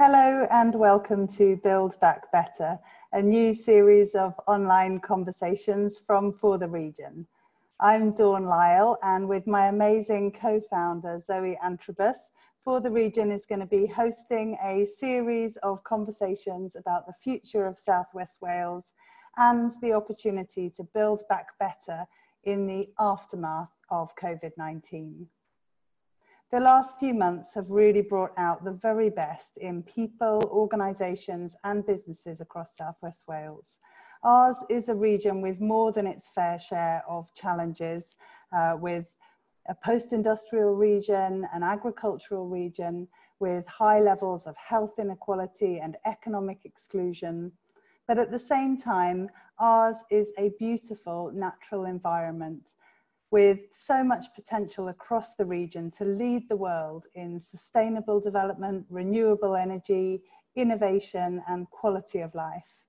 Hello and welcome to Build Back Better, a new series of online conversations from 4theRegion. I'm Dawn Lyle and with my amazing co-founder Zoe Antrobus, 4theRegion is going to be hosting a series of conversations about the future of Southwest Wales and the opportunity to build back better in the aftermath of COVID-19. The last few months have really brought out the very best in people, organisations and businesses across South West Wales. Ours is a region with more than its fair share of challenges, uh, with a post-industrial region, an agricultural region, with high levels of health inequality and economic exclusion. But at the same time, ours is a beautiful natural environment with so much potential across the region to lead the world in sustainable development, renewable energy, innovation and quality of life.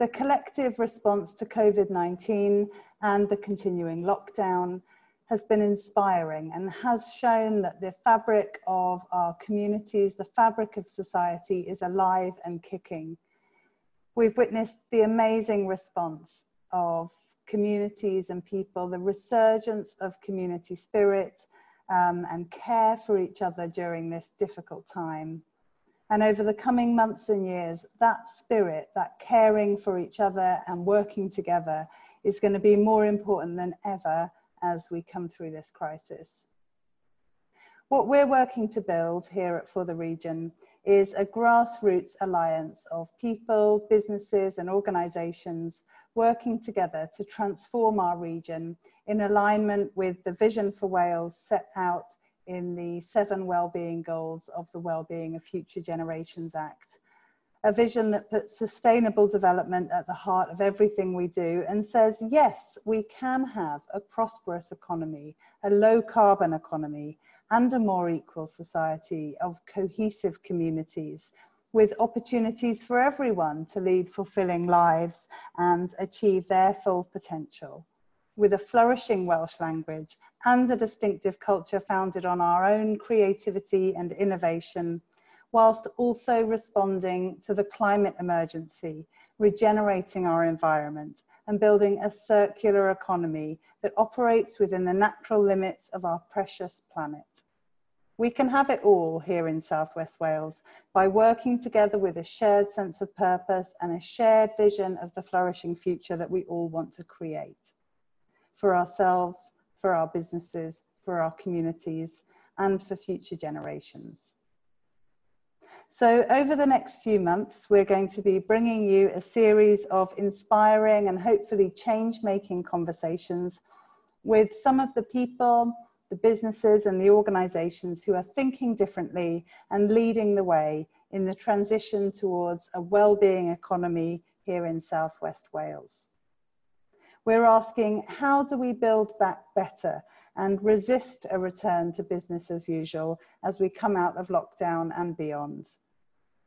The collective response to COVID-19 and the continuing lockdown has been inspiring and has shown that the fabric of our communities, the fabric of society is alive and kicking. We've witnessed the amazing response of communities and people, the resurgence of community spirit um, and care for each other during this difficult time. And over the coming months and years, that spirit, that caring for each other and working together is going to be more important than ever as we come through this crisis. What we're working to build here at 4theRegion is a grassroots alliance of people, businesses and organisations working together to transform our region in alignment with the vision for Wales set out in the seven wellbeing goals of the Wellbeing of Future Generations Act. A vision that puts sustainable development at the heart of everything we do and says, yes, we can have a prosperous economy, a low carbon economy, and a more equal society of cohesive communities with opportunities for everyone to lead fulfilling lives and achieve their full potential. With a flourishing Welsh language and a distinctive culture founded on our own creativity and innovation, whilst also responding to the climate emergency, regenerating our environment and building a circular economy that operates within the natural limits of our precious planet. We can have it all here in Southwest Wales by working together with a shared sense of purpose and a shared vision of the flourishing future that we all want to create for ourselves, for our businesses, for our communities, and for future generations. So over the next few months, we're going to be bringing you a series of inspiring and hopefully change-making conversations with some of the people, the businesses and the organisations who are thinking differently and leading the way in the transition towards a well-being economy here in South West Wales. We're asking, how do we build back better and resist a return to business as usual as we come out of lockdown and beyond?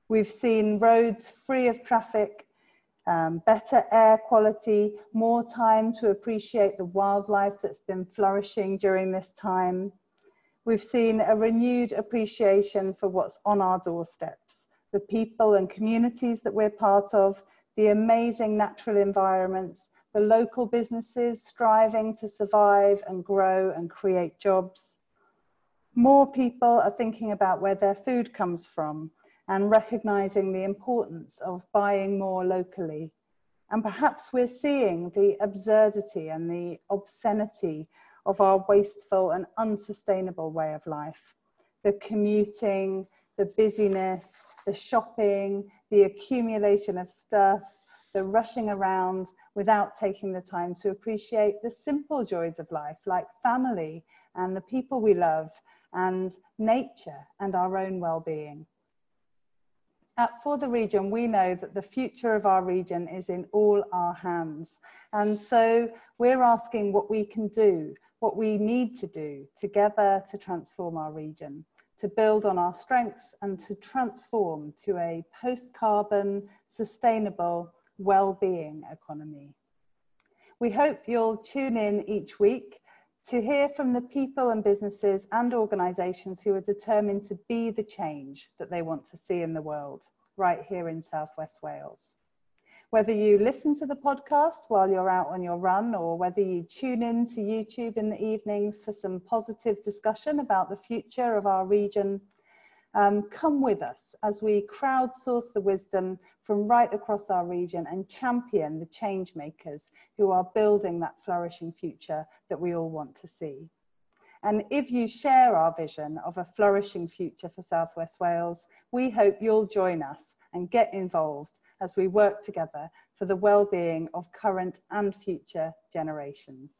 We've seen roads free of traffic um, better air quality, more time to appreciate the wildlife that's been flourishing during this time. We've seen a renewed appreciation for what's on our doorsteps, the people and communities that we're part of, the amazing natural environments, the local businesses striving to survive and grow and create jobs. More people are thinking about where their food comes from, and recognizing the importance of buying more locally. And perhaps we're seeing the absurdity and the obscenity of our wasteful and unsustainable way of life. The commuting, the busyness, the shopping, the accumulation of stuff, the rushing around without taking the time to appreciate the simple joys of life, like family and the people we love, and nature and our own well-being. At 4theRegion, we know that the future of our region is in all our hands. And so we're asking what we can do, what we need to do together to transform our region, to build on our strengths and to transform to a post-carbon, sustainable, well-being economy. We hope you'll tune in each week to hear from the people and businesses and organisations who are determined to be the change that they want to see in the world, right here in South West Wales. Whether you listen to the podcast while you're out on your run or whether you tune in to YouTube in the evenings for some positive discussion about the future of our region, um, come with us as we crowdsource the wisdom from right across our region and champion the change makers who are building that flourishing future that we all want to see. And if you share our vision of a flourishing future for South West Wales, we hope you'll join us and get involved as we work together for the well-being of current and future generations.